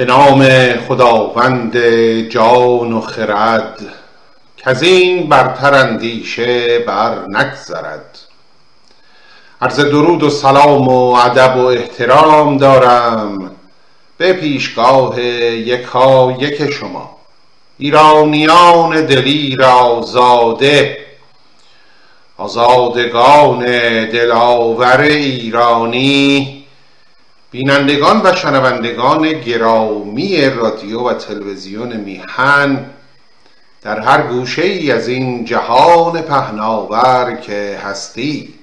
به نام خداوند جان و خرد از این برتر اندیشه بر نگذرد. عرض درود و سلام و ادب و احترام دارم به پیشگاه یکا یک شما. ایرانیان دلیر آزاده آزادگان دلاور ایرانی بینندگان و شنوندگان گرامی رادیو و تلویزیون میهن در هر گوشه ای از این جهان پهناور که هستید.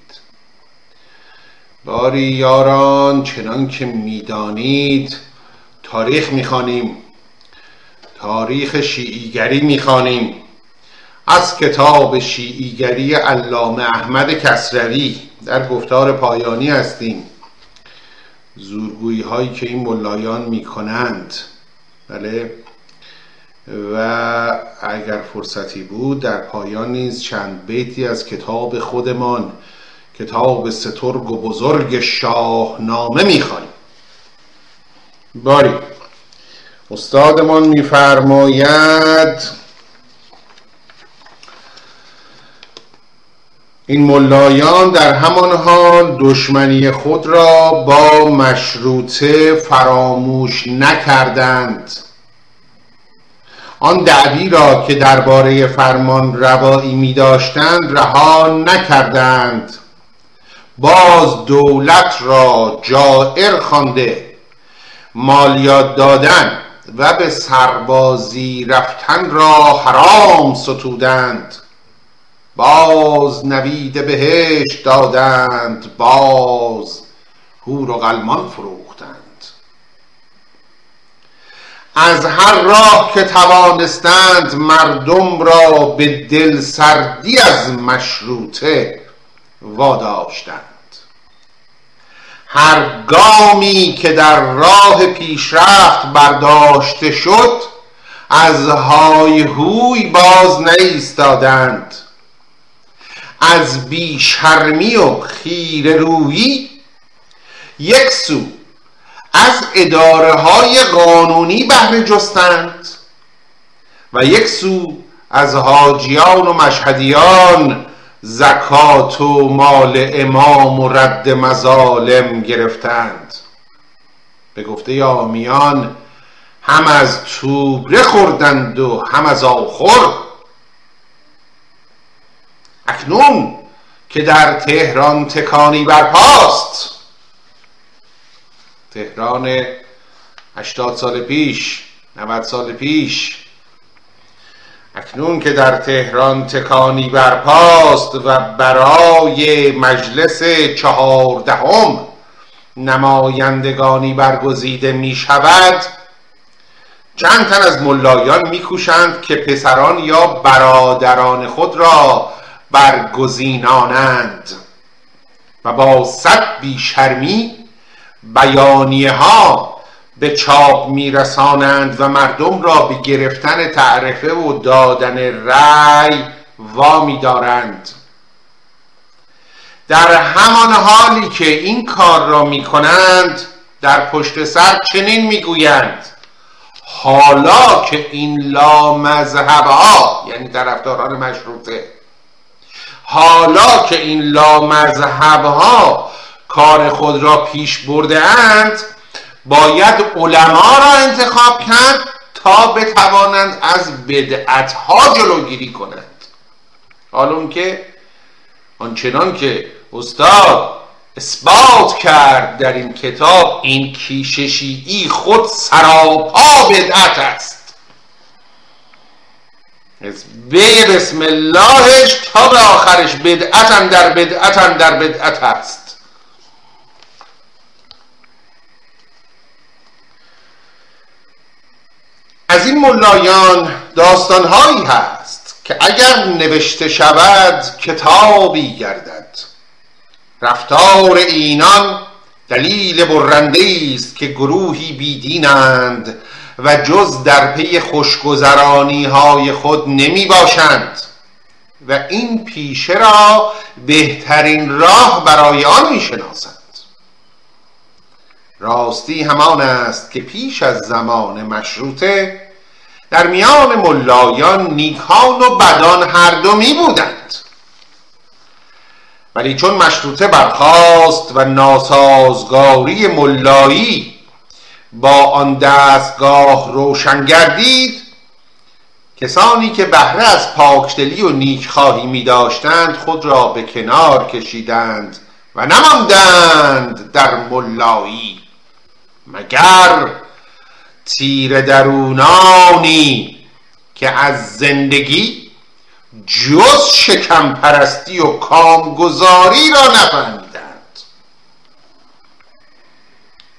باری یاران چنان که می‌دانید تاریخ می‌خوانیم. تاریخ شیعیگری می‌خوانیم. از کتاب شیعیگری علامه احمد کسروی در گفتار پایانی هستیم. زورگویی هایی که این ملایان می کنند بله. و اگر فرصتی بود در پایان نیز چند بیتی از کتاب خودمان کتاب سترگ و بزرگ شاهنامه می‌خوانیم. باری. استادمان میفرماید این ملایان در همان حال دشمنی خود را با مشروطه فراموش نکردند. آن دعوی را که درباره فرمان روایی می داشتند رها نکردند. باز دولت را جائر خوانده مالیات دادن و به سربازی رفتن را حرام ستودند. باز نوید بهشت دادند باز هور و غلمان فروختند. از هر راه که توانستند مردم را به دل سردی از مشروطه واداشتند. هر گامی که در راه پیشرفت برداشته شد از های هوی باز نایستادند از بیشرمی و خیر رویی یک سو از اداره های قانونی بهره جستند و یک سو از حاجیان و مشهدیان زکات و مال امام و رد مظالم گرفتند. به گفته آمیان هم از توبره خوردند و هم از آخر اکنون که در تهران تکانی برپاست. تهران هشتاد سال پیش 90 سال پیش. اکنون که در تهران تکانی برپاست و برای مجلس چهاردهم نمایندگانی برگزیده می شود چند تن از ملایان میکوشند که پسران یا برادران خود را برگزینانند و با صد بیشرمی بیانیه ها به چاپ میرسانند و مردم را به گرفتن تعرفه و دادن رأی وامی دارند در همان حالی که این کار را می کنند در پشت سر چنین می‌گویند حالا که این لا مذهب ها یعنی طرفداران مشروطه حالا که این لامذهب ها کار خود را پیش برده اند باید علما را انتخاب کرد تا بتوانند از بدعت ها جلوگیری کنند. حالا که آنچنان که استاد اثبات کرد در این کتاب این کیششی خود سراپا بدعت است. به بسم اللهش تا به آخرش بدعتن در بدعتن در بدعت هست. از این ملایان داستانهایی هست که اگر نوشته شود کتابی گردد. رفتار اینان دلیل برنده است که گروهی بیدینند و جز در پی خوشگذرانی های خود نمی باشند. و این پیشه را بهترین راه برای آن می شناسند. راستی همان است که پیش از زمان مشروطه در میان ملایان نیکان و بدان هر دو می بودند. ولی چون مشروطه برخاست و ناسازگاری ملایی با آن دستگاه روشن گردید کسانی که بهره از پاکدلی و نیکخواهی می داشتند خود را به کنار کشیدند و نماندند در ملایی. مگر تیر درونانی که از زندگی جز شکم پرستی و کامگذاری را نفهمیدند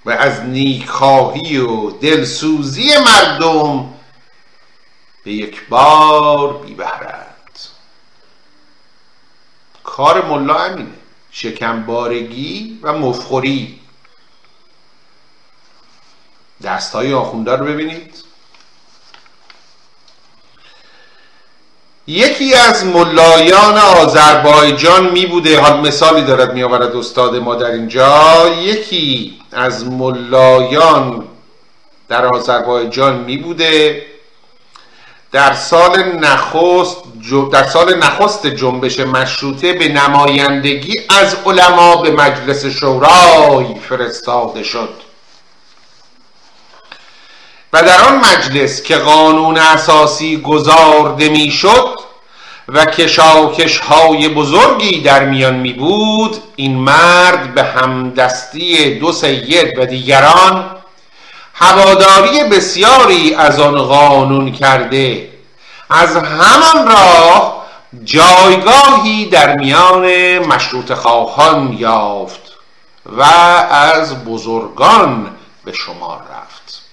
و از نیکخواهی و دلسوزی مردم به یک بار بیبهرند کار ملا امینه. شکمبارگی و مفخوری. دست های آخونده رو ببینید. یکی از ملایان آذربایجان می بوده. حال مثالی دارد می آورد استاد ما در اینجا. یکی از ملایان در آذربایجان می بوده. در سال نخست در سال نخست جنبش مشروطه به نمایندگی از علما به مجلس شورای فرستاده شد. و در آن مجلس که قانون اساسی گذارده می‌شد و کشاکش های بزرگی در میان می بود این مرد به همدستی دو سید و دیگران هواداری بسیاری از آن قانون کرده. از همان راه جایگاهی در میان مشروط خواهان یافت و از بزرگان به شمار رفت.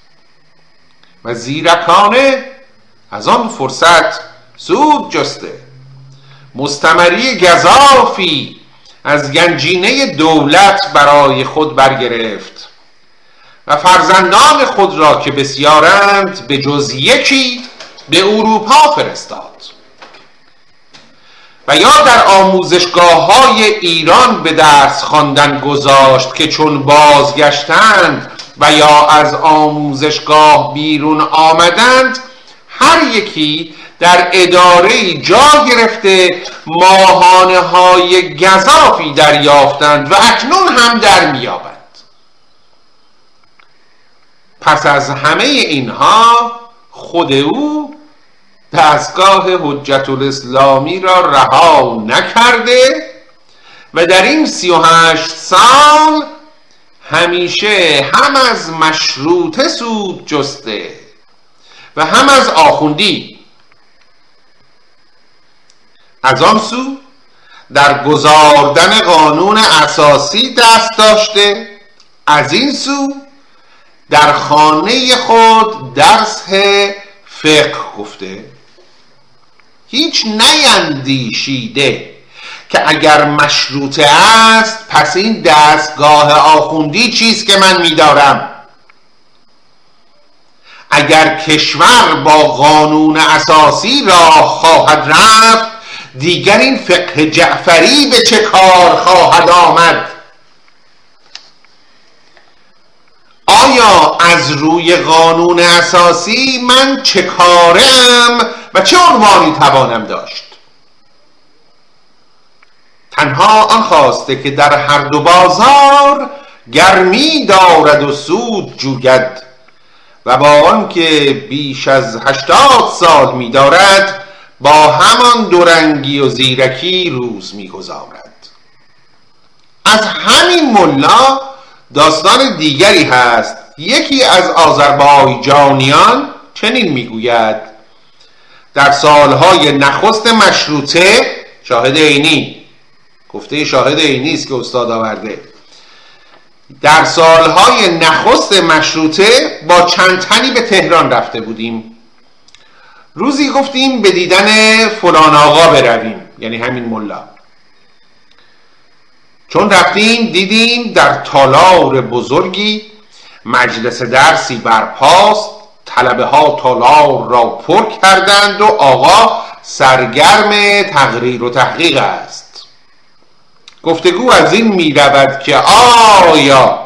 و زیرکانه از آن فرصت سود جسته. مستمری گذافی از گنجینه دولت برای خود برگرفت و فرزندان خود را که بسیارند به جز یکی به اروپا فرستاد. و یا در آموزشگاه های ایران به درس خواندن گذاشت که چون بازگشتند و یا از آموزشگاه بیرون آمدند هر یکی در اداره جا گرفته ماهانه های گذافی دریافتند و اکنون هم در میابند پس از همه اینها خود او دستگاه حجت الاسلامی را رها نکرده و در این سی و هشت سال همیشه هم از مشروطه سود جسته و هم از آخوندی. از آن سو در گذاردن قانون اساسی دست داشته از این سو در خانه خود درس فقه گفته. هیچ نیندیشیده. که اگر مشروطه است پس این دستگاه آخوندی چیست که من میدارم؟ اگر کشور با قانون اساسی راه خواهد رفت دیگر این فقه جعفری به چه کار خواهد آمد؟ آیا از روی قانون اساسی من چه کارم و چه عنوانی توانم داشت؟ تنها آن خواسته که در هر دو بازار گرمی دارد و سود جوید و با آنکه بیش از هشتاد سال می دارد با همان دورنگی و زیرکی روز می‌گذارد از همین ملا داستان دیگری هست. یکی از آذربایجانیان چنین می‌گوید در سالهای نخست مشروطه شاهد عینی گفته شاهد عینی است که استاد آورده. در سالهای نخست مشروطه با چند تنی به تهران رفته بودیم. روزی گفتیم به دیدن فلان آقا برویم یعنی همین ملا. چون رفتیم دیدیم در تالار بزرگی مجلس درسی برپاست طلبه ها تالار را پر کردند و آقا سرگرم تقریر و تحقیق است. گفتگو از این می رود که آیا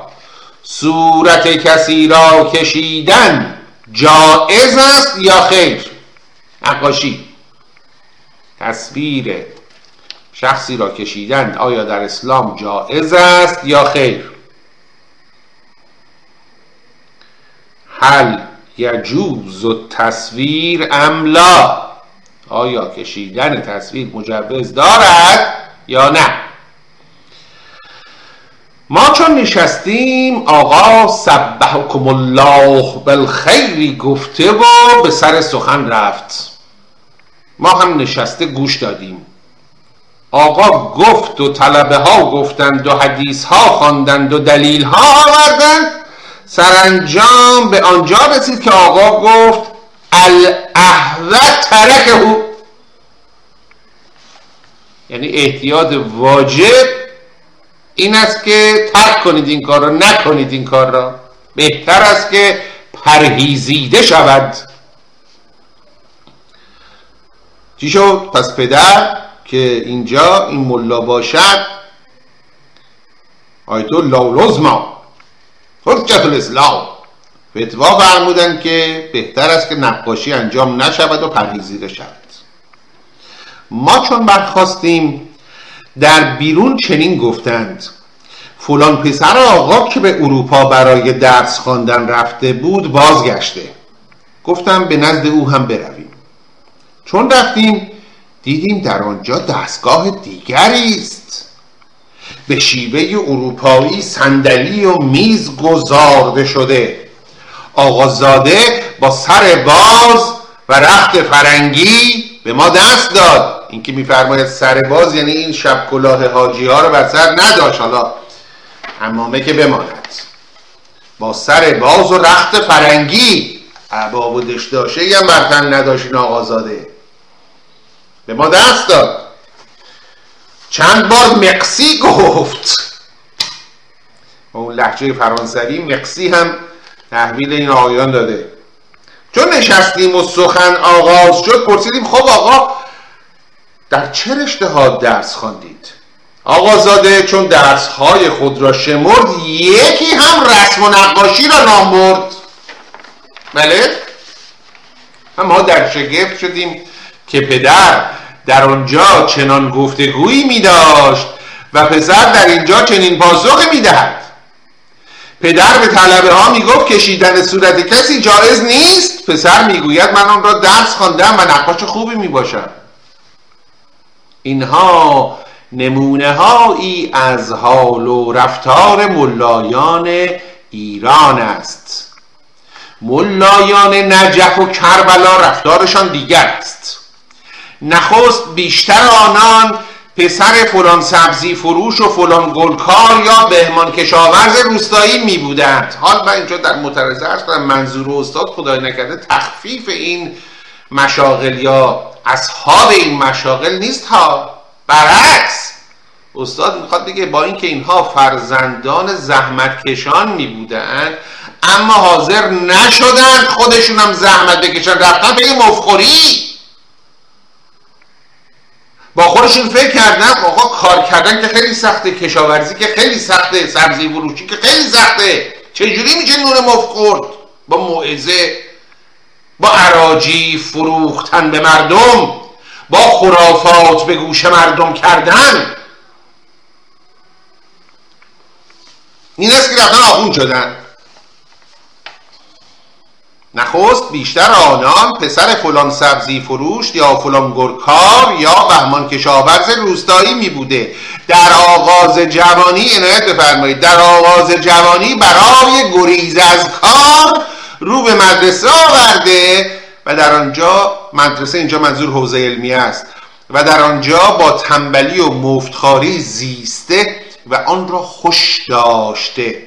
صورت کسی را کشیدن جائز است یا خیر؟ نقاشی. تصویر شخصی را کشیدن آیا در اسلام جائز است یا خیر؟ هل یجوز و تصویر املا آیا کشیدن تصویر مجوز دارد یا نه؟ ما چون نشستیم آقا سبحکم الله بالخیری گفته و به سر سخن رفت. ما هم نشسته گوش دادیم. آقا گفت و طلبه ها گفتند و حدیث ها خواندند و دلیل ها آوردند. سرانجام به آنجا رسید که آقا گفت الاحوه ترکه. یعنی احتیاط واجب این است که ترک کنید این کار را نکنید این کار را. بهتر است که پرهیزیده شود. چی شد؟ پس پدر که اینجا این ملا باشد آیت العظما حجت الاسلام. فتوا فرمودن که بهتر است که نقاشی انجام نشود و پرهیزیده شود. ما چون برخواستیم در بیرون چنین گفتند فلان پسر آقا که به اروپا برای درس خواندن رفته بود بازگشته. گفتم به نزد او هم برویم. چون رفتیم دیدیم در آنجا دستگاه دیگری است. به شیوه اروپایی صندلی و میز گذارده شده. آقازاده با سر باز و رخت فرنگی به ما دست داد. اینکه میفرماید سر باز یعنی این شب کلاه حاجی ها رو بر سر نداشت. حالا حمامه که بماند. با سر باز و رخت فرنگی عباب و دشداشه یه مرتن نداشت این آقازاده. به ما دست داد. چند بار مقسی گفت. اون لحجه فرانسوی مقسی هم تحویل این آقایان داده. چون نشستیم و سخن آغاز شد پرسیدیم خب آقا در چه رشته ها درس خواندید؟ آقازاده چون درس های خود را شمرد یکی هم رسم و نقاشی را نام برد. بله؟ ما در شگفت شدیم که پدر در آنجا چنان گفتگویی می داشت و پسر در اینجا چنین پاسخی می دهد. پدر به طلبه ها می گفت کشیدن صورت کسی جایز نیست. پسر می گوید من آن را درس خواندم و نقاش خوبی می باشم. اینها نمونه هایی از حال و رفتار ملایان ایران است. ملایان نجف و کربلا رفتارشان دیگر است. نخست بیشتر آنان پسر فلان سبزی فروش و فلان گلکار یا بهمان کشاورز روستایی می بودند حال من اینجا در مترزه کنم منظور استاد خدای نکرده تخفیف این مشاغل یا اصحاب این مشاغل نیست ها. برعکس استاد می‌خواد بگه با اینکه اینها فرزندان زحمت کشان می بودند اما حاضر نشدند خودشون هم زحمت بکشن رفتن به مفخوری. با خودشون فکر کردن آقا کار کردن که خیلی سخته کشاورزی که خیلی سخته سبزی فروشی که خیلی سخته. چجوری میشه نون مفخورد؟ با موعظه با عراجی فروختن به مردم با خرافات به گوش مردم کردن. این است که رفتن آخون شدن. نخست بیشتر آنان پسر فلان سبزی فروش یا فلان گرکار یا بهمان کشاورز روستایی می بوده. در آغاز جوانی عنایت بفرمایید در آغاز جوانی برای گریز از کار رو به مدرسه آورده و در آنجا مدرسه اینجا منظور حوزه علمی است. و در آنجا با تنبلی و مفتخاری زیسته و آن را خوش داشته.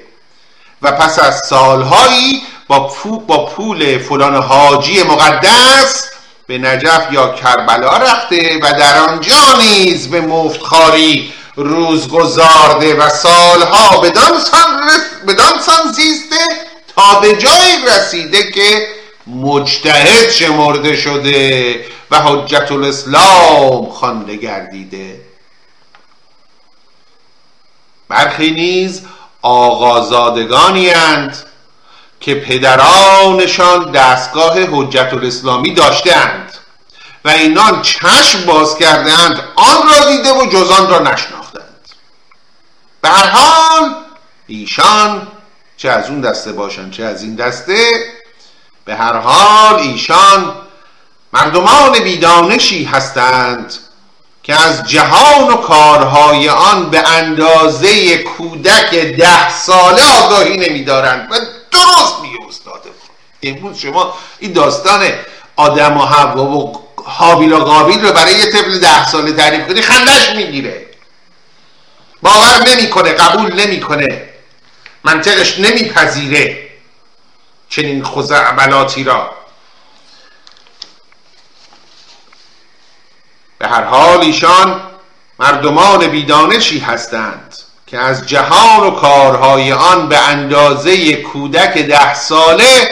و پس از سالهایی با, با پول فلان حاجی مقدس به نجف یا کربلا رفته و در آنجا نیز به مفتخاری روز گذارده و سالها بدان سان زیسته به جایی رسیده که مجتهد شمرده شده و حجت الاسلام خوانده گردیده. برخی نیز آقازادگانی اند که پدرانشان دستگاه حجت الاسلامی داشتند و اینان چشم باز کردند آن را دیده و جزان را نشناختند. به هر حال ایشان چه از اون دسته باشند چه از این دسته به هر حال ایشان مردمان بیدانشی هستند که از جهان و کارهای آن به اندازه کودک ده ساله آگاهی نمیدارند. و درست میگه استاد. امروز شما این داستان آدم و حوا و حابیل و قابیل رو برای یه طفل ده ساله تعریف کنی خندش می‌گیره. باور نمی‌کنه قبول نمی‌کنه. منطقش نمیپذیره چنین خزعبلاتی را. به هر حال ایشان مردمان بیدانشی هستند که از جهان و کارهای آن به اندازه کودک ده ساله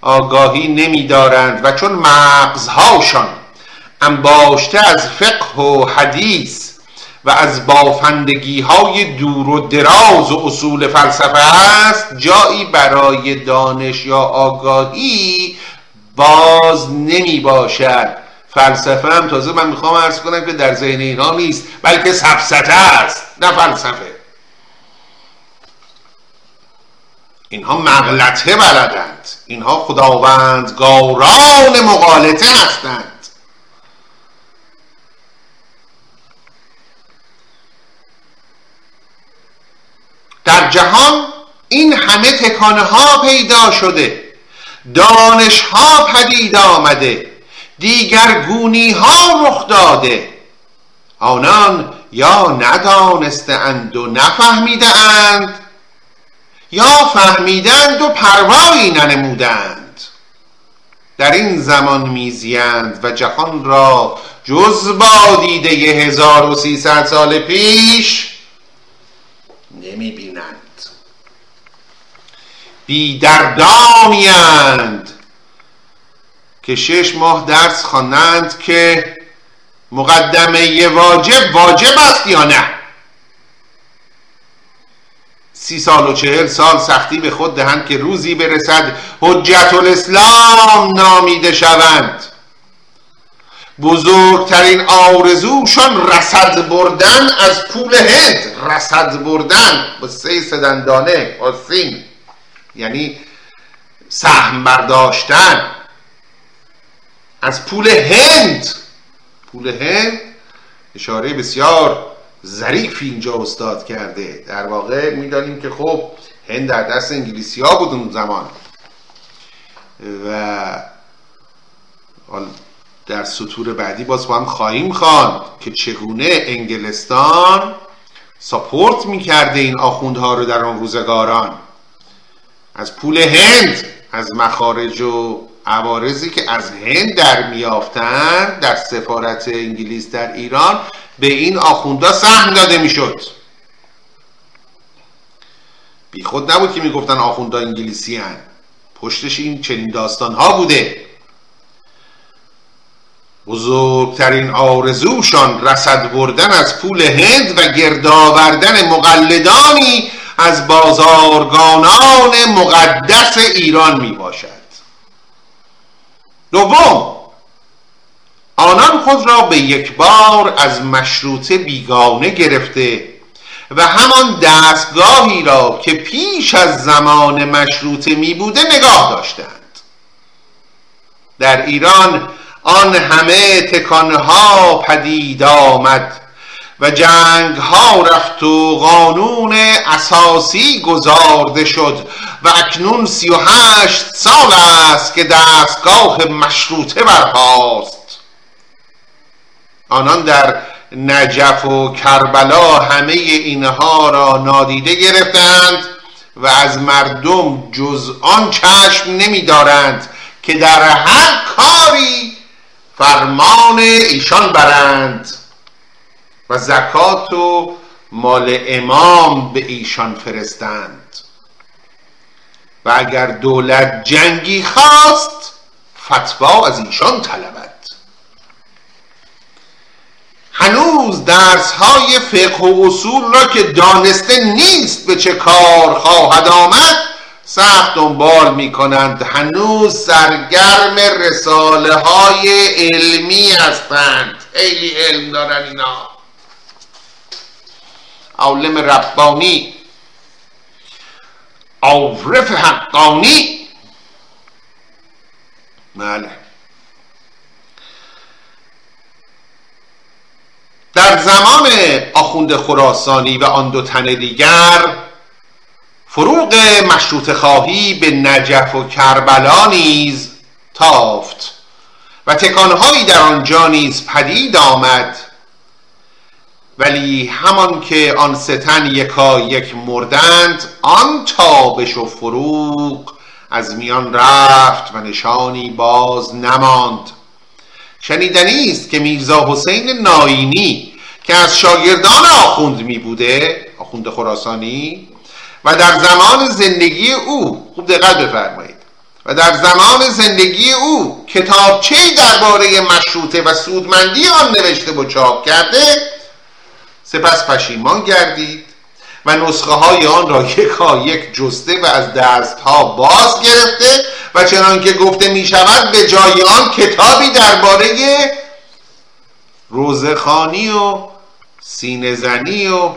آگاهی نمیدارند و چون مغزهاشان انباشته از فقه و حدیث و از بافندگی های دور و دراز و اصول فلسفه است جایی برای دانش یا آگاهی باز نمی باشد فلسفه هم تازه من می‌خوام ارز کنم که در ذهن اینها نیست بلکه سفسته است نه فلسفه. اینها مغلطه بلدند. اینها خداوندگاران مقالطه هستند. در جهان این همه تکانه ها پیدا شده دانش ها پدید آمده دیگر گونی ها رخ داده. آنان یا ندانسته اند و نفهمیده اند یا فهمیدند و پروایی ننمودند در این زمان میزیند و جهان را جز با دیده هزار و سیصد سال پیش نمی بینند بیدردانیند که شش ماه درس خوانند که مقدمه واجب واجب است یا نه. سی سال و چهل سال سختی به خود دهند که روزی برسد حجت الاسلام نامیده شوند. بزرگترین آرزوشان رسد بردن از پول هند. رسد بردن. با سه سدندانه سین یعنی سهم برداشتن. از پول هند. پول هند اشاره بسیار ظریفی اینجا استاد کرده. در واقع می‌دانیم که خب هند در دست انگلیسی ها بود اون زمان. و در سطور بعدی باز با هم خواهیم خواند که چگونه انگلستان ساپورت می‌کرده این آخوندها رو در آن روزگاران. از پول هند از مخارج و عوارضی که از هند در میافتند در سفارت انگلیس در ایران به این آخوندا سهم داده می‌شد. بی خود نبود که می‌گفتن آخوندا انگلیسی هن. پشتش این چنین داستان ها بوده. بزرگترین آرزوشان رسد بردن از پول هند و گردآوردن مقلدانی از بازارگانان مقدس ایران می باشد دوم آنان خود را به یک بار از مشروطه بیگانه گرفته و همان دستگاهی را که پیش از زمان مشروطه می بوده نگاه داشتند. در ایران آن همه تکانها پدید آمد و جنگ ها رفت و قانون اساسی گذارده شد و اکنون سی و هشت سال است که دستگاه مشروطه برپاست آنان در نجف و کربلا همه اینها را نادیده گرفتند و از مردم جز آن چشم نمیدارند که در هر کاری فرمان ایشان برند و زکات و مال امام به ایشان فرستند. و اگر دولت جنگی خواست فتوا از ایشان طلبد. هنوز درس های فقه و اصول را که دانسته نیست به چه کار خواهد آمد سخت دنبال می کنند هنوز سرگرم رساله های علمی هستند. خیلی علم دارن اینا. عالم ربانی. عارف حقانی. بله. در زمان آخوند خراسانی و آن دو تن دیگر فروغ مشروط خواهی به نجف و کربلا نیز تافت و تکانهایی در آنجا نیز پدید آمد. ولی همان که آن ستن یکا یک مردند آن تابش و فروغ از میان رفت و نشانی باز نماند. شنیدنی است که میرزا حسین ناینی که از شاگردان آخوند می بوده آخوند خراسانی و در زمان زندگی او خوب دقت بفرمایید. و در زمان زندگی او کتابچه درباره مشروطه و سودمندی آن نوشته و چاپ کرده سپس پشیمان گردید و نسخه های آن را یکا یک جسته و از دست ها باز گرفته و چنان که گفته می شود به جای آن کتابی درباره روزخانی و سینزنی و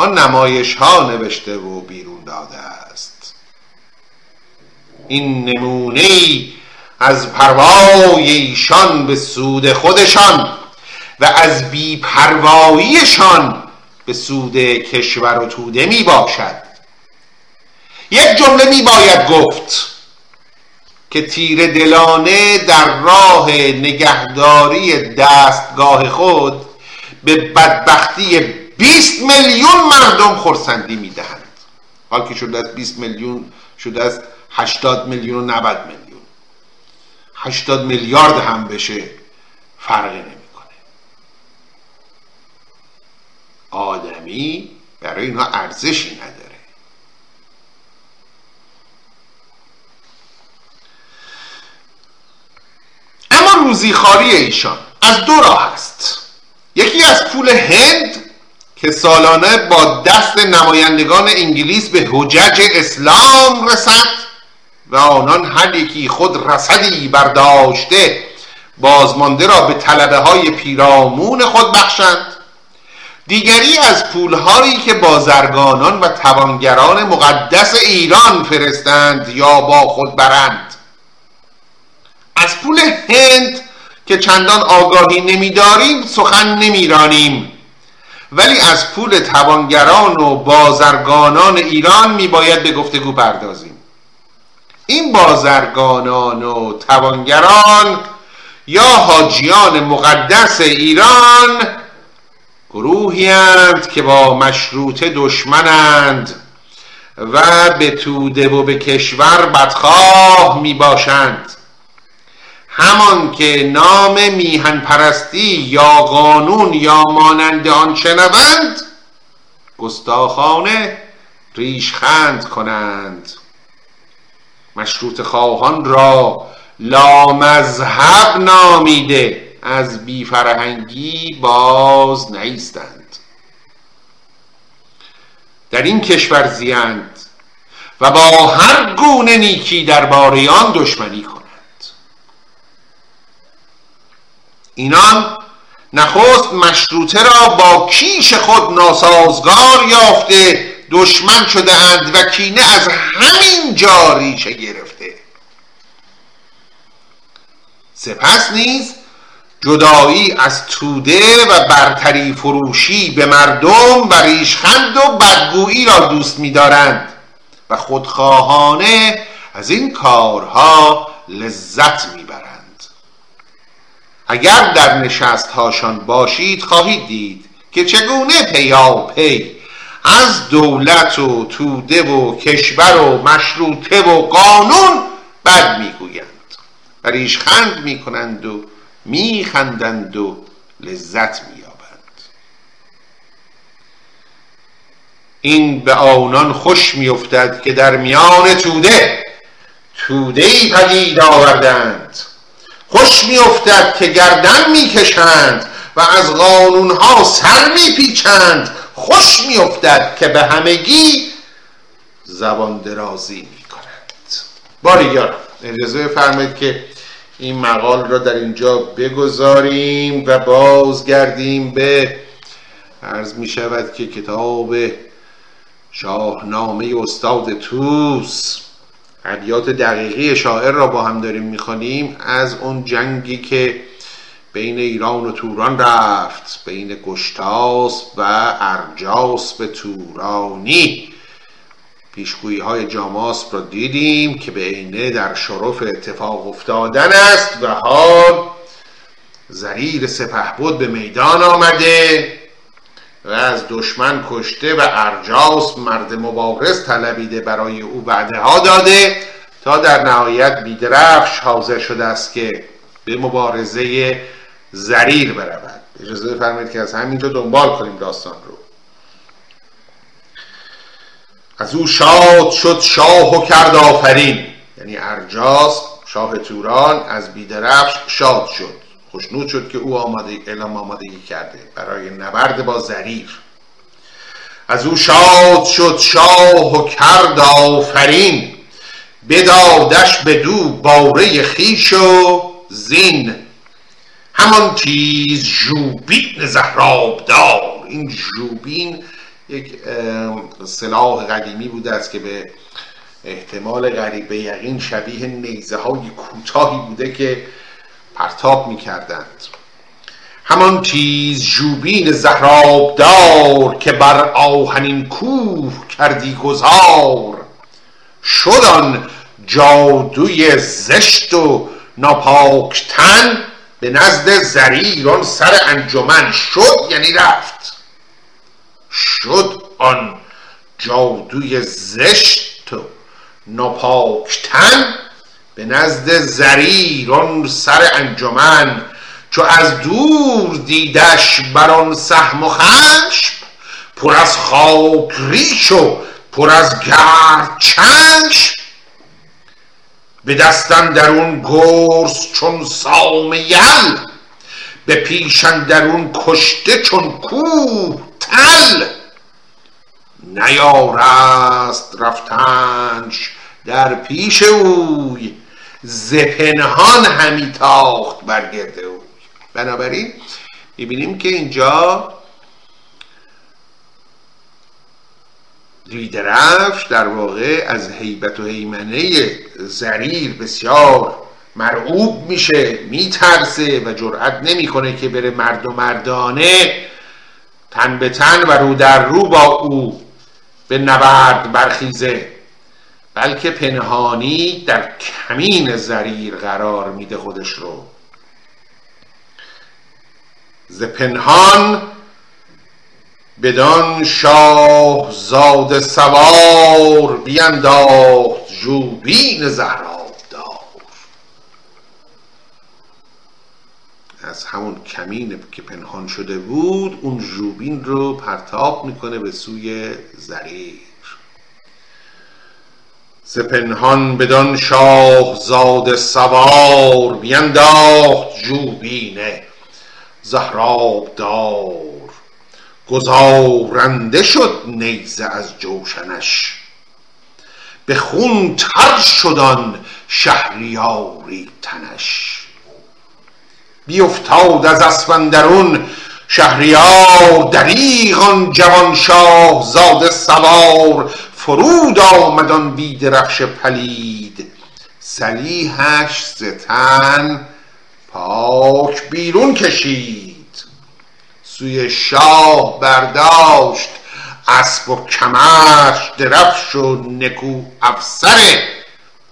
آن نمایش ها نوشته و بیرون داده است. این نمونه از پروای ایشان به سود خودشان و از بیپرواییشان به سود کشور و توده می باشد. یک جمله می باید گفت که تیر دلانه در راه نگهداری دستگاه خود به بدبختی 20 میلیون مردم خورسندی می‌دهند. حال که شده از 20 میلیون شده از 80 میلیون و 90 میلیون. 80 میلیارد هم بشه فرقی نمی‌کنه. آدمی برای اینها ارزشی نداره. اما روزیخاری ایشان از دو راه است. یکی از پول هند که سالانه با دست نمایندگان انگلیس به حجج اسلام رسد و آنان هر یکی خود رسدی برداشته بازمانده را به طلبه های پیرامون خود بخشند. دیگری از پولهایی که بازرگانان و توانگران مقدس ایران فرستند یا با خود برند. از پول هند که چندان آگاهی نمیداریم سخن نمیرانیم. ولی از پول توانگران و بازرگانان ایران میباید به گفتگو پردازیم. این بازرگانان و توانگران یا حاجیان مقدس ایران گروهی که با مشروطه دشمنند و به توده و به کشور بدخواه می باشند. همان که نام میهن پرستی یا قانون یا مانند آن شنوند گستاخانه ریشخند کنند. مشروط خواهان را لامذهب نامیده از بیفرهنگی باز نیستند. در این کشور زیند و با هر گونه نیکی درباره آن دشمنی کنند اینان نخست مشروطه را با کیش خود ناسازگار یافته دشمن شده اند و کینه از همین جا ریشه گرفته. سپس نیز جدایی از توده و برتری فروشی به مردم و ریشخند و بدگویی را دوست می‌دارند و خودخواهانه از این کارها لذت می‌برند. اگر در نشست هاشان باشید خواهید دید که چگونه پیا پی از دولت و توده و کشور و مشروطه و قانون بد می‌گویند و ریشخند می‌کنند و میخندند و لذت مییابند. این به آنان خوش میافتد که در میان توده توده ای پدید آوردند. خوش میافتد که گردن می‌کشند و از قانونها سر میپیچند. خوش میافتد که به همگی زبان درازی می‌کنند. باریگار اجازه فرمایید که این مقال را در اینجا بگذاریم و بازگردیم به عرض می شود که کتاب شاهنامه استاد توس ابیات دقیقی شاعر را با هم داریم می‌خوانیم. از اون جنگی که بین ایران و توران رفت بین گشتاس و ارجاس به تورانی. پیشگویی های جاماس را دیدیم که به عینه در شرف اتفاق افتادن است و حال زریر سپهبد به میدان آمده. و از دشمن کشته و ارجاس مرد مبارز طلبیده برای او وعده ها داده تا در نهایت بیدرفش حاضر شده است که به مبارزه زریر برود. اجازه بفرمایید که از همینجا دنبال کنیم داستان رو. از او شاد شد شاه و کرد آفرین. یعنی ارجاس شاه توران از بیدرفش شاد شد. خوشنود شد که او آماده اعلام آمادگی کرده برای نبرد با زریر. از او شاد شد شاه و کرد آفرین. بدادش به دو باره خیش و زین. همان تیز جوبین زهرابدار. این جوبین یک سلاح قدیمی بوده است که به احتمال غریب یقین شبیه نیزه های کوتاهی بوده که پرتاب می کردند همان تیز جوبین زهرابدار که بر آهنین کوه کردی گذار. شدان جادوی زشت و ناپاکتن به نزد زریران سر انجمن شد یعنی رفت. شد آن جادوی زشت و ناپاکتن به نزد زریران سر انجمن چو از دور دیدش بر آن سهم و خشم پر از خاک ریش و پر از گرد چشم به دستن درون گرز چون سام یل به پیشن درون کشته چون کوه تل. نیارست رفتنش در پیش اوی زپنهان همی تاخت برگرد اوی بنابراین می‌بینیم که اینجا ریدرفش در واقع از حیبت و حیمنه زریر بسیار مرعوب میشه میترسه و جرأت نمی‌کنه که بره مرد و مردانه تن به تن و رو در رو با او به نبرد برخیزه. بلکه پنهانی در کمین زریر قرار میده خودش رو. ز پنهان بدان شاه زاد سوار بینداخت جوبین زهراب دار از همون کمین که پنهان شده بود اون جوبین رو پرتاب می‌کنه به سوی زریر. ز پنهان بدان شاه زاد سوار بینداخت جوبین زهراب دار گزارنده شد نیزه از جوشنش. به خون تر شدان شهریاری تنش. بیافتاد از اسفندرون شهریار دریغ آن جوان شاه زاده سوار فرود آمدان بیدرخش پلید. سلیحش ز تن پاک بیرون کشید. سوی شاه برداشت اسب و کمرش درفش و نکو افسر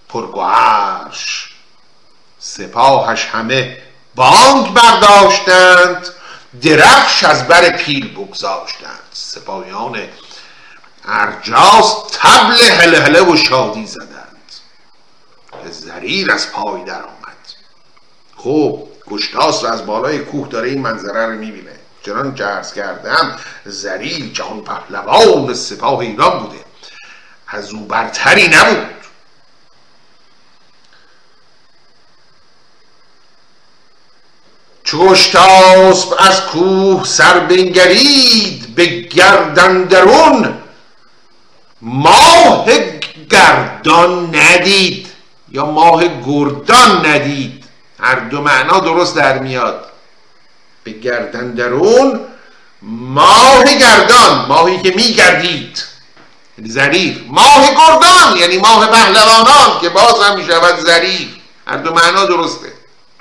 پرگوهرش. سپاهش همه بانگ برداشتند درفش از بر پیل بگذاشتند. سپاهیان ارجاس تبل هله هله و شادی زدند. زریر از پای در آمد. خب گشتاس از بالای کوه داره این منظره رو می‌بینه. چنان که عرض کردم زریل جهان پهلوان سپاه ایران بوده. از او برتری نبود. چو از کوه سر بنگرید به گردن درون ماه گردان ندید یا ماه گردان ندید. هر دو معنا درست در میاد. به گردن درون ماه گردان ماهی که میگردید. زریر. ماه گردان یعنی ماه پهلوانان که باز هم می‌شود زریر. هر دو معنا درسته.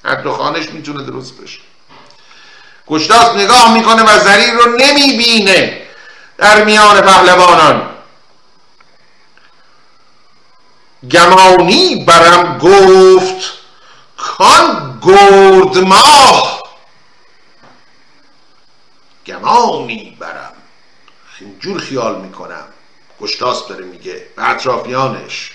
هر دو خانش می‌تونه درست بشه گشتاس نگاه می‌کنه و زریر رو نمی‌بینه. در میان پهلوانان. گمانی برم گفت کان گرد ماه. گمانی برم. اینجور خیال می‌کنم. گشتاس داره میگه به اطرافیانش.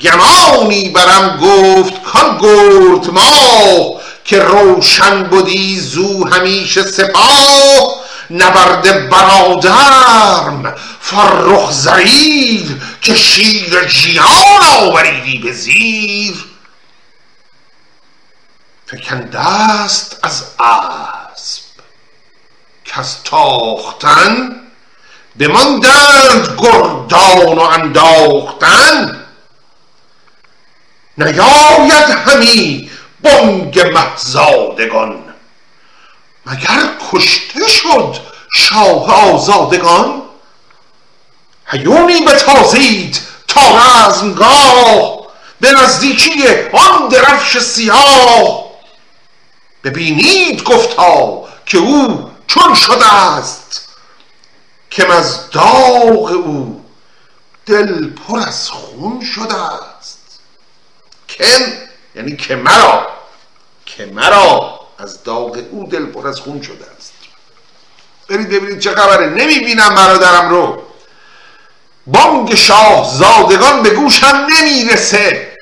گمانی برم گفت کان گرد ماه که روشن بودی زو همیشه سپاه. نبرد برادرم فرخ زریر که شیر جیان آوریدی به زیر. فکندست از اسب کس تاختن بماندند گردان و انداختن. نیاید همی بانگ محزادگان مگر کشته شد شاه آزادگان؟ هیونی بتازید تا رزمگاه به نزدیکی آن درفش سیاه. ببینید گفتا که او چون شده است که از داغ او دل پر از خون شده است. کم یعنی که مرا که مرا از داغ او دل پر از خون شده است. برید ببینید چه خبره. نمی‌بینم برادرم رو. بانگ شاه زادگان به گوشم نمی‌رسه.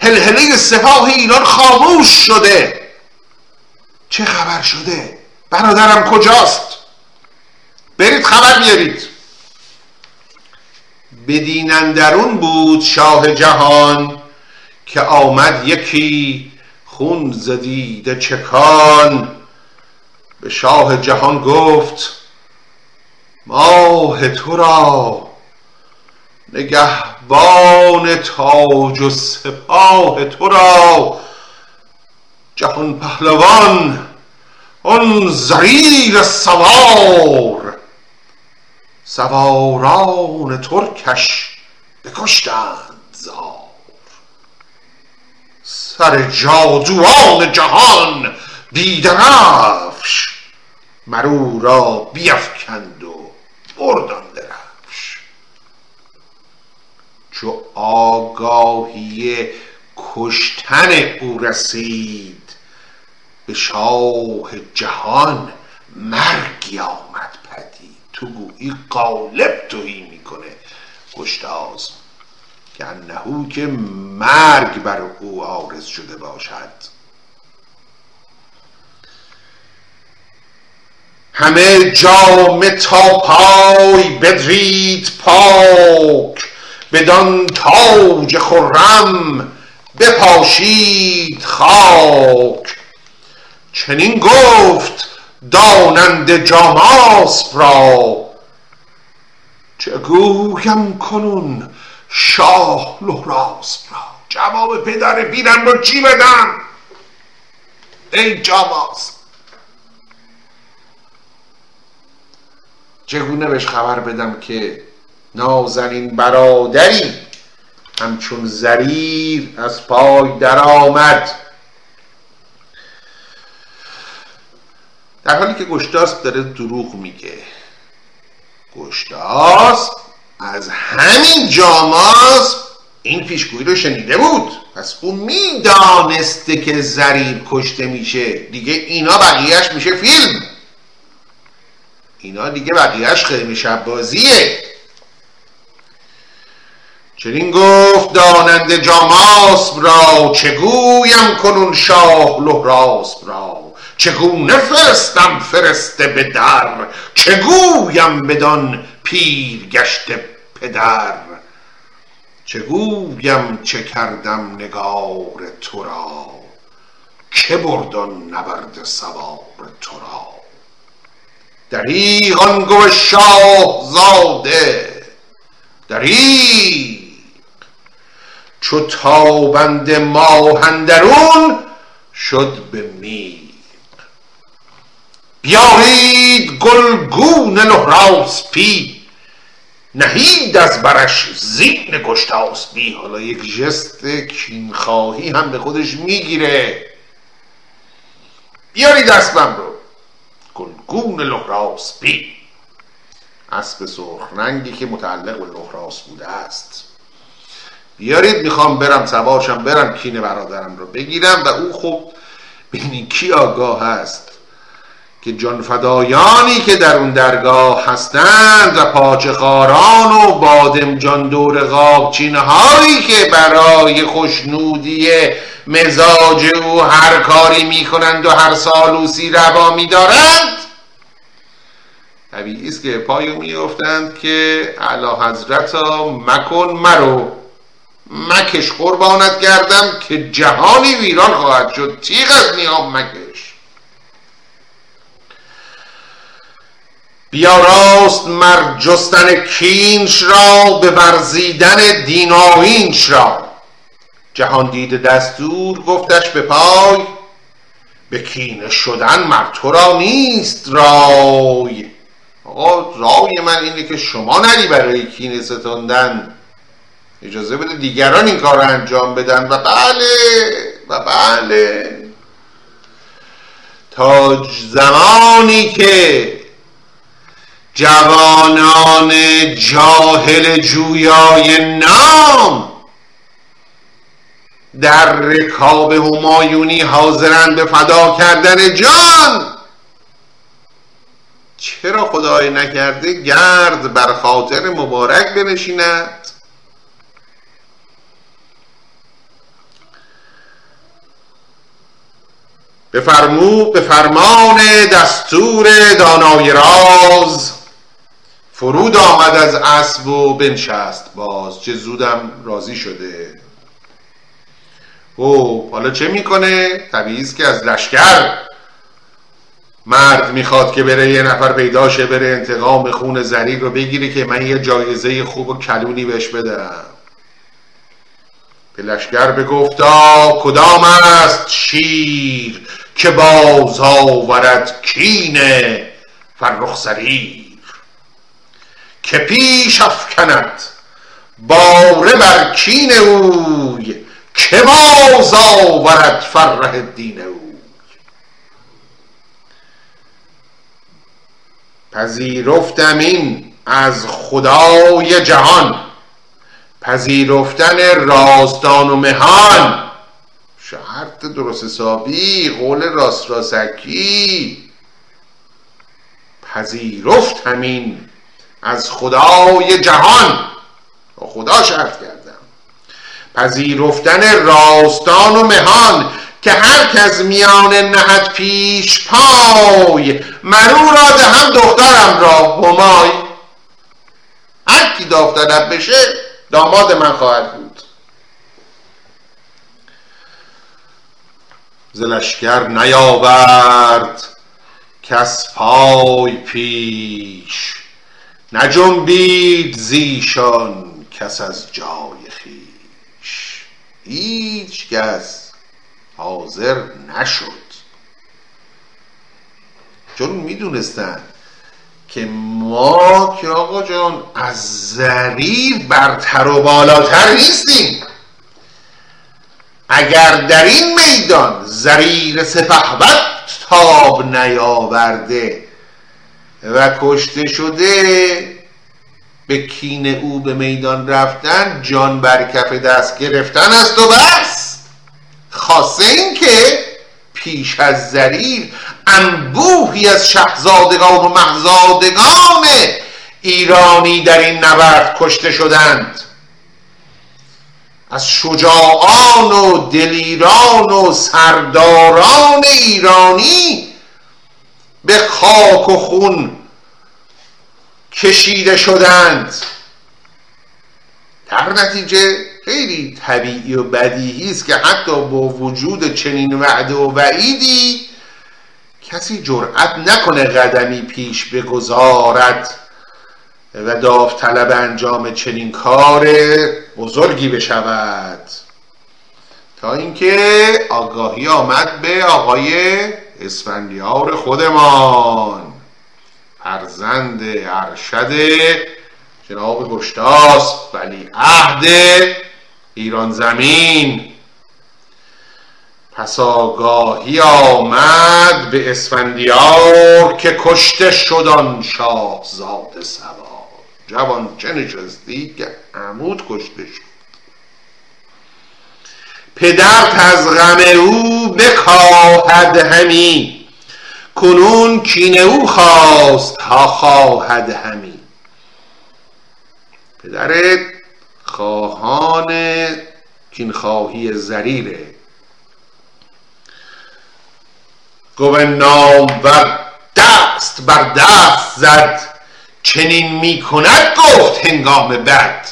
هلهله سپاه ایران خاموش شده. چه خبر شده؟ برادرم کجاست؟ برید خبر بیارید. بدینندرون بود شاه جهان که آمد یکی خون زدید چکان. به شاه جهان گفت ماه تو را نگهبان تاج و سپاه تو را. جهان پهلوان آن زریر سوار. سواران ترکش بکشتند زار. سر جادوان جهان بیدرفش. مرو را بیفکند و بردان درفش. چو آگاهی کشتن او رسید به شاه جهان مرگی آمد پدید. تو گویی قالب توهی می‌کنه گشتاز که انهو که مرگ بر او آرز شده باشد. همه جامه تا پای بدرید پاک بدان تاج خرم بپاشید خاک. چنین گفت دانند جاماسپ را چه گویم کنون شاه لحراسپ را. جواب پدر پیرم رو چی بدم؟ ای جاماسپ چگونه بهش خبر بدم که نازنین برادری همچون زریر از پای درآمد در حالی که گشتاس داره دروغ میگه. گشتاس از همین جاماس این پیشگویی رو شنیده بود. پس او می‌دانسته که زریر کشته میشه. دیگه اینا بقیهش میشه فیلم. اینا دیگه بقیهش خیلی شب بازیه چنین گفت داننده جاماسب را چگویم کنون شاه لهراسب را؟ چگونه فرستم فرسته به در؟ چگویم بدان پیر گشته پدر چگویم چه کردم نگار تو را؟ که بردان نبرد سوار تو را؟ دریغ آن گو شاه زاده دریغ! چو تابند ماهندرون شد به میغ. بیارید گلگون لهراسپی نهید از برش زین گشتاسپی حالا یک جست کینخواهی هم به خودش می‌گیره. بیارید اسبم رو. گلگون لهراسپی اسب سرخ رنگی که متعلق به لهراس بوده است. بیارید می‌خوام برم سوارشم برم کین برادرم رو بگیرم و او خب ببینید کی آگاه هست که جانفدایانی که در اون درگاه هستند و پاچه خاران و بادم جان دور قابچین هایی که برای خوشنودی مزاج او هر کاری می‌کنند و هر سالوسی روا میدارند. طبیعی است که پای او میافتند که اعلی حضرت مکن مرو مکش قربانت کردم که جهانی ویران خواهد شد. تیغ از نیام مکش. بیا راست مر جستن کینش را به ورزیدن دیناوینش را. جهان دیده دستور گفتش به پای به کینه شدن مر تو را نیست رای. آقا رای من اینه که شما نری برای کینه ستاندن. اجازه بده دیگران این کار رو انجام بدن. و بله و بله. تا زمانی که جوانان جاهل جویای نام. در رکاب همایونی حاضرند به فدا کردن جان. چرا خدای نکرده گرد بر خاطر مبارک بنشیند؟ به فرمو به فرمان دستور دانای راز. فرود آمد از اسب و بنشست باز چه زودم راضی شده. او حالا چه می‌کنه؟ طبیعی که از لشکر مرد می‌خواد که بره یه نفر پیدا شه بره انتقام خون زریر رو بگیره که من یه جایزه خوب و کلونی بهش بدم. به لشکر بگفتا کدام است شیر که باز آورد کین فرخ سریر؟ که پیش افکند. باره بر کین اوی که باز آورد فرح دین اوی. پذیرفتم این از خدای جهان. پذیرفتن رازدان و مهان. شرط درست حسابی قول راست راسکی. پذیرفت همین از خدای جهان. با خدا شرط کردم. پذیرفتن راستان و مهان که هر کس میان نهد پیش پای مرو را دهم دخترم را همای. هر کی داوطلب بشه داماد من خواهد بود. زلشگر نیاورد کس پای پیش. نجنبید زیشان کس از جای خیش هیچ کس حاضر نشد. چون می‌دونستن که ما که آقا جان از زریر برتر و بالاتر نیستیم. اگر در این میدان زریر سپهبد تاب نیاورده و کشته شده به کین او به میدان رفتن جان بر کف دست گرفتن است و بس. خاصه این که پیش از زریر انبوهی از شهزادگان و محزادگان ایرانی در این نبرد کشته شدند. از شجاعان و دلیران و سرداران ایرانی به خاک و خون کشیده شدند. در نتیجه خیلی طبیعی و بدیهی است که حتی با وجود چنین وعده و وعیدی کسی جرأت نکنه قدمی پیش بگذارد و داوطلب انجام چنین کار بزرگی بشود. تا اینکه آگاهی آمد به آقای اسفندیار خودمان. فرزند ارشد جناب گشتاس ولی عهد ایران زمین. پس آگاهی آمد به اسفندیار که کشته شدن شاهزاده سوار. جوان چه نشستی که عمود کشته شد. پدرت از غم او بکاهد همی. کنون کین او خواست ها خواهد همی. پدرت خواهان کینخواهی زریره گوه نامور دست بر دست زد. چنین می‌کند گفت هنگام بد.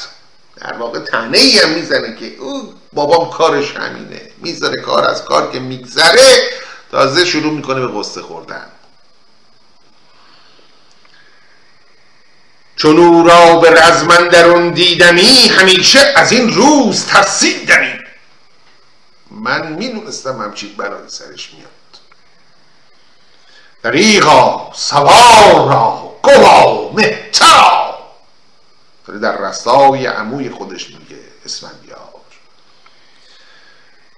در واقع تنه ای هم می‌زنه که او بابام کارش همینه. می‌ذاره کار از کار که میگذره تازه شروع می‌کنه به قصه خوردن. چون او را به رزمن درون دیدمی همیشه از این روز ترسیدمی من می‌دونستم همچین بلایی سرش میاد. دریغا سوار را گوا مهترا. در رسای عموی خودش میگه اسفندیار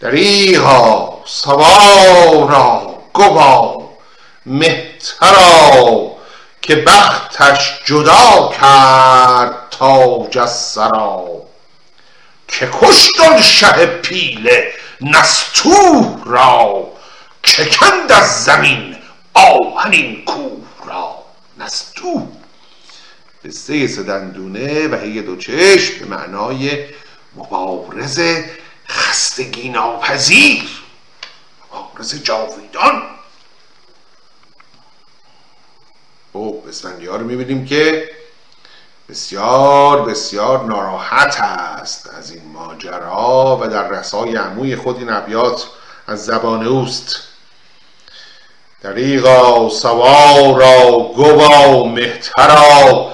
دریغا سوارا گوا مهترا که بختش جدا کرد تاج از که کشت شه پیله نستوه را که کند از زمین آهنین کوه را. نستوه قصه سدندونه و هی دو چشم به معنای مبارز خستگی ناپذیر. مبارز جاویدان. خب اسفندیار رو می‌بینیم که بسیار بسیار ناراحت است از این ماجرا و در رسای عموی خود این ابیات از زبان اوست. دریغا سوارا گوا مهترا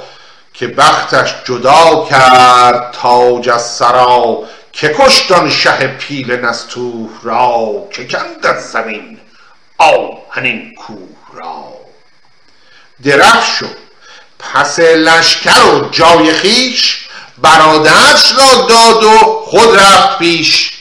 که بختش جدا کرد تاج از سرا که کشتان شه پیل نستوه را که کند از زمین آهنین کوه را. درفش شد پس لشکر و جای خیش برادرش را داد و خود رفت پیش.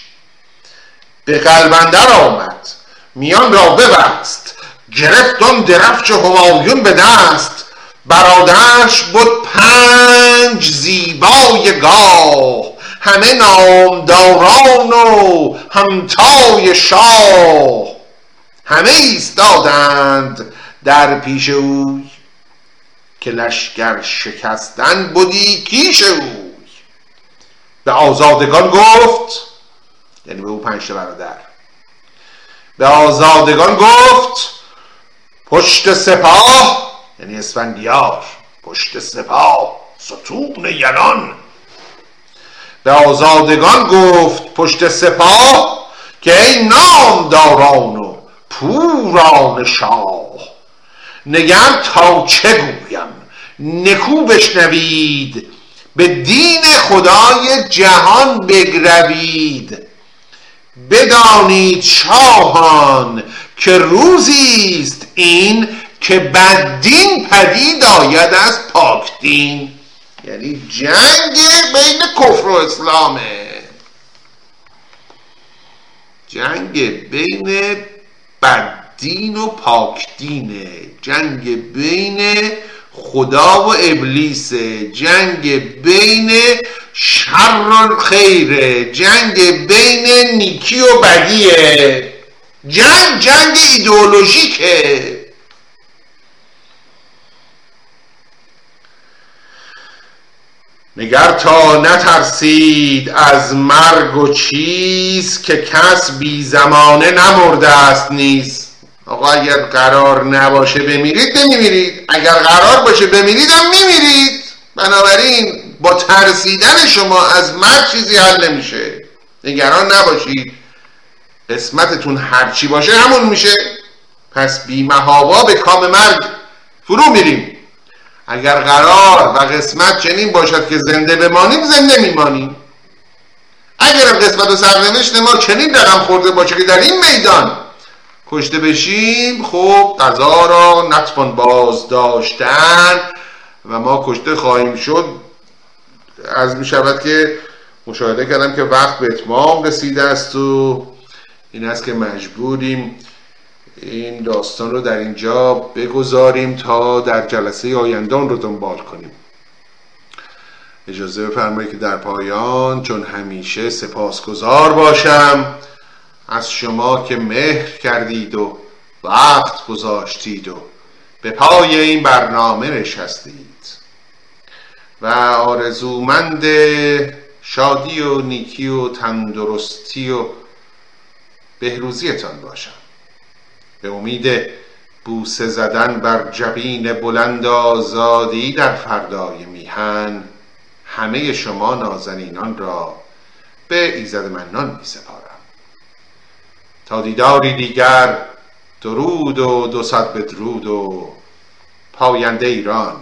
به قلبندر آمد میان را ببست گرفت آن درفش همایون به دست. برادرش بود پنج زیبای گاه همه نامداران و همتای شاه. همه ایستادند در پیش اوی که لشکر شکستن بودی کیش اوی. به آزادگان گفت یعنی به او پنج برادر. به آزادگان گفت پشت سپاه یعنی اسفندیار پشت سپاه ستون ینان. به آزادگان گفت پشت سپاه که ای نامداران و پوران شاه. نگر تا چه گویم؟ نکو بشنوید. به دین خدای جهان بگروید. بدانید شاهان که روزی است این که بددین پدید آید از پاکدین. یعنی جنگ بین کفر و اسلامه. جنگ بین بددین و پاکدینه. جنگ بین خدا و ابلیس جنگ بین شر و خیره. جنگ بین نیکی و بدیه. جنگ جنگ ایدئولوژیکه. نگر تا نترسید از مرگ و چیز که کس بی زمانه نمرده است نیست آقا اگر قرار نباشه بمیرید نمیمیرید. اگر قرار باشه بمیرید هم میمیرید. بنابراین با ترسیدن شما از مرگ چیزی حل نمیشه. نگران نباشید. قسمتتون هرچی باشه همون میشه. پس بیمهابا به کام مرگ فرو میریم. اگر قرار و قسمت چنین باشد که زنده بمانیم زنده میمانیم. اگر قسمت و سرنوشت ما چنین رقم خورده باشه که در این میدان کشته بشیم خب قضا را نتوان باز داشتن و ما کشته خواهیم شد. از می شود که مشاهده کردم که وقت به اتمام رسیده است و این است که مجبوریم این داستان رو در اینجا بگذاریم تا در جلسه آیندان رو دنبال کنیم. اجازه بفرمایید که در پایان چون همیشه سپاسگزار باشم از شما که مهر کردید و وقت گذاشتید و به پای این برنامه نشستید. و آرزومند شادی و نیکی و تندرستی و بهروزیتان باشم. به امید بوسه زدن بر جبین بلند آزادی در فردای میهن همه شما نازنینان را به ایزد منان می سپارم. تا دیداری دیگر درود و دو صد بدرود و پاینده ایران.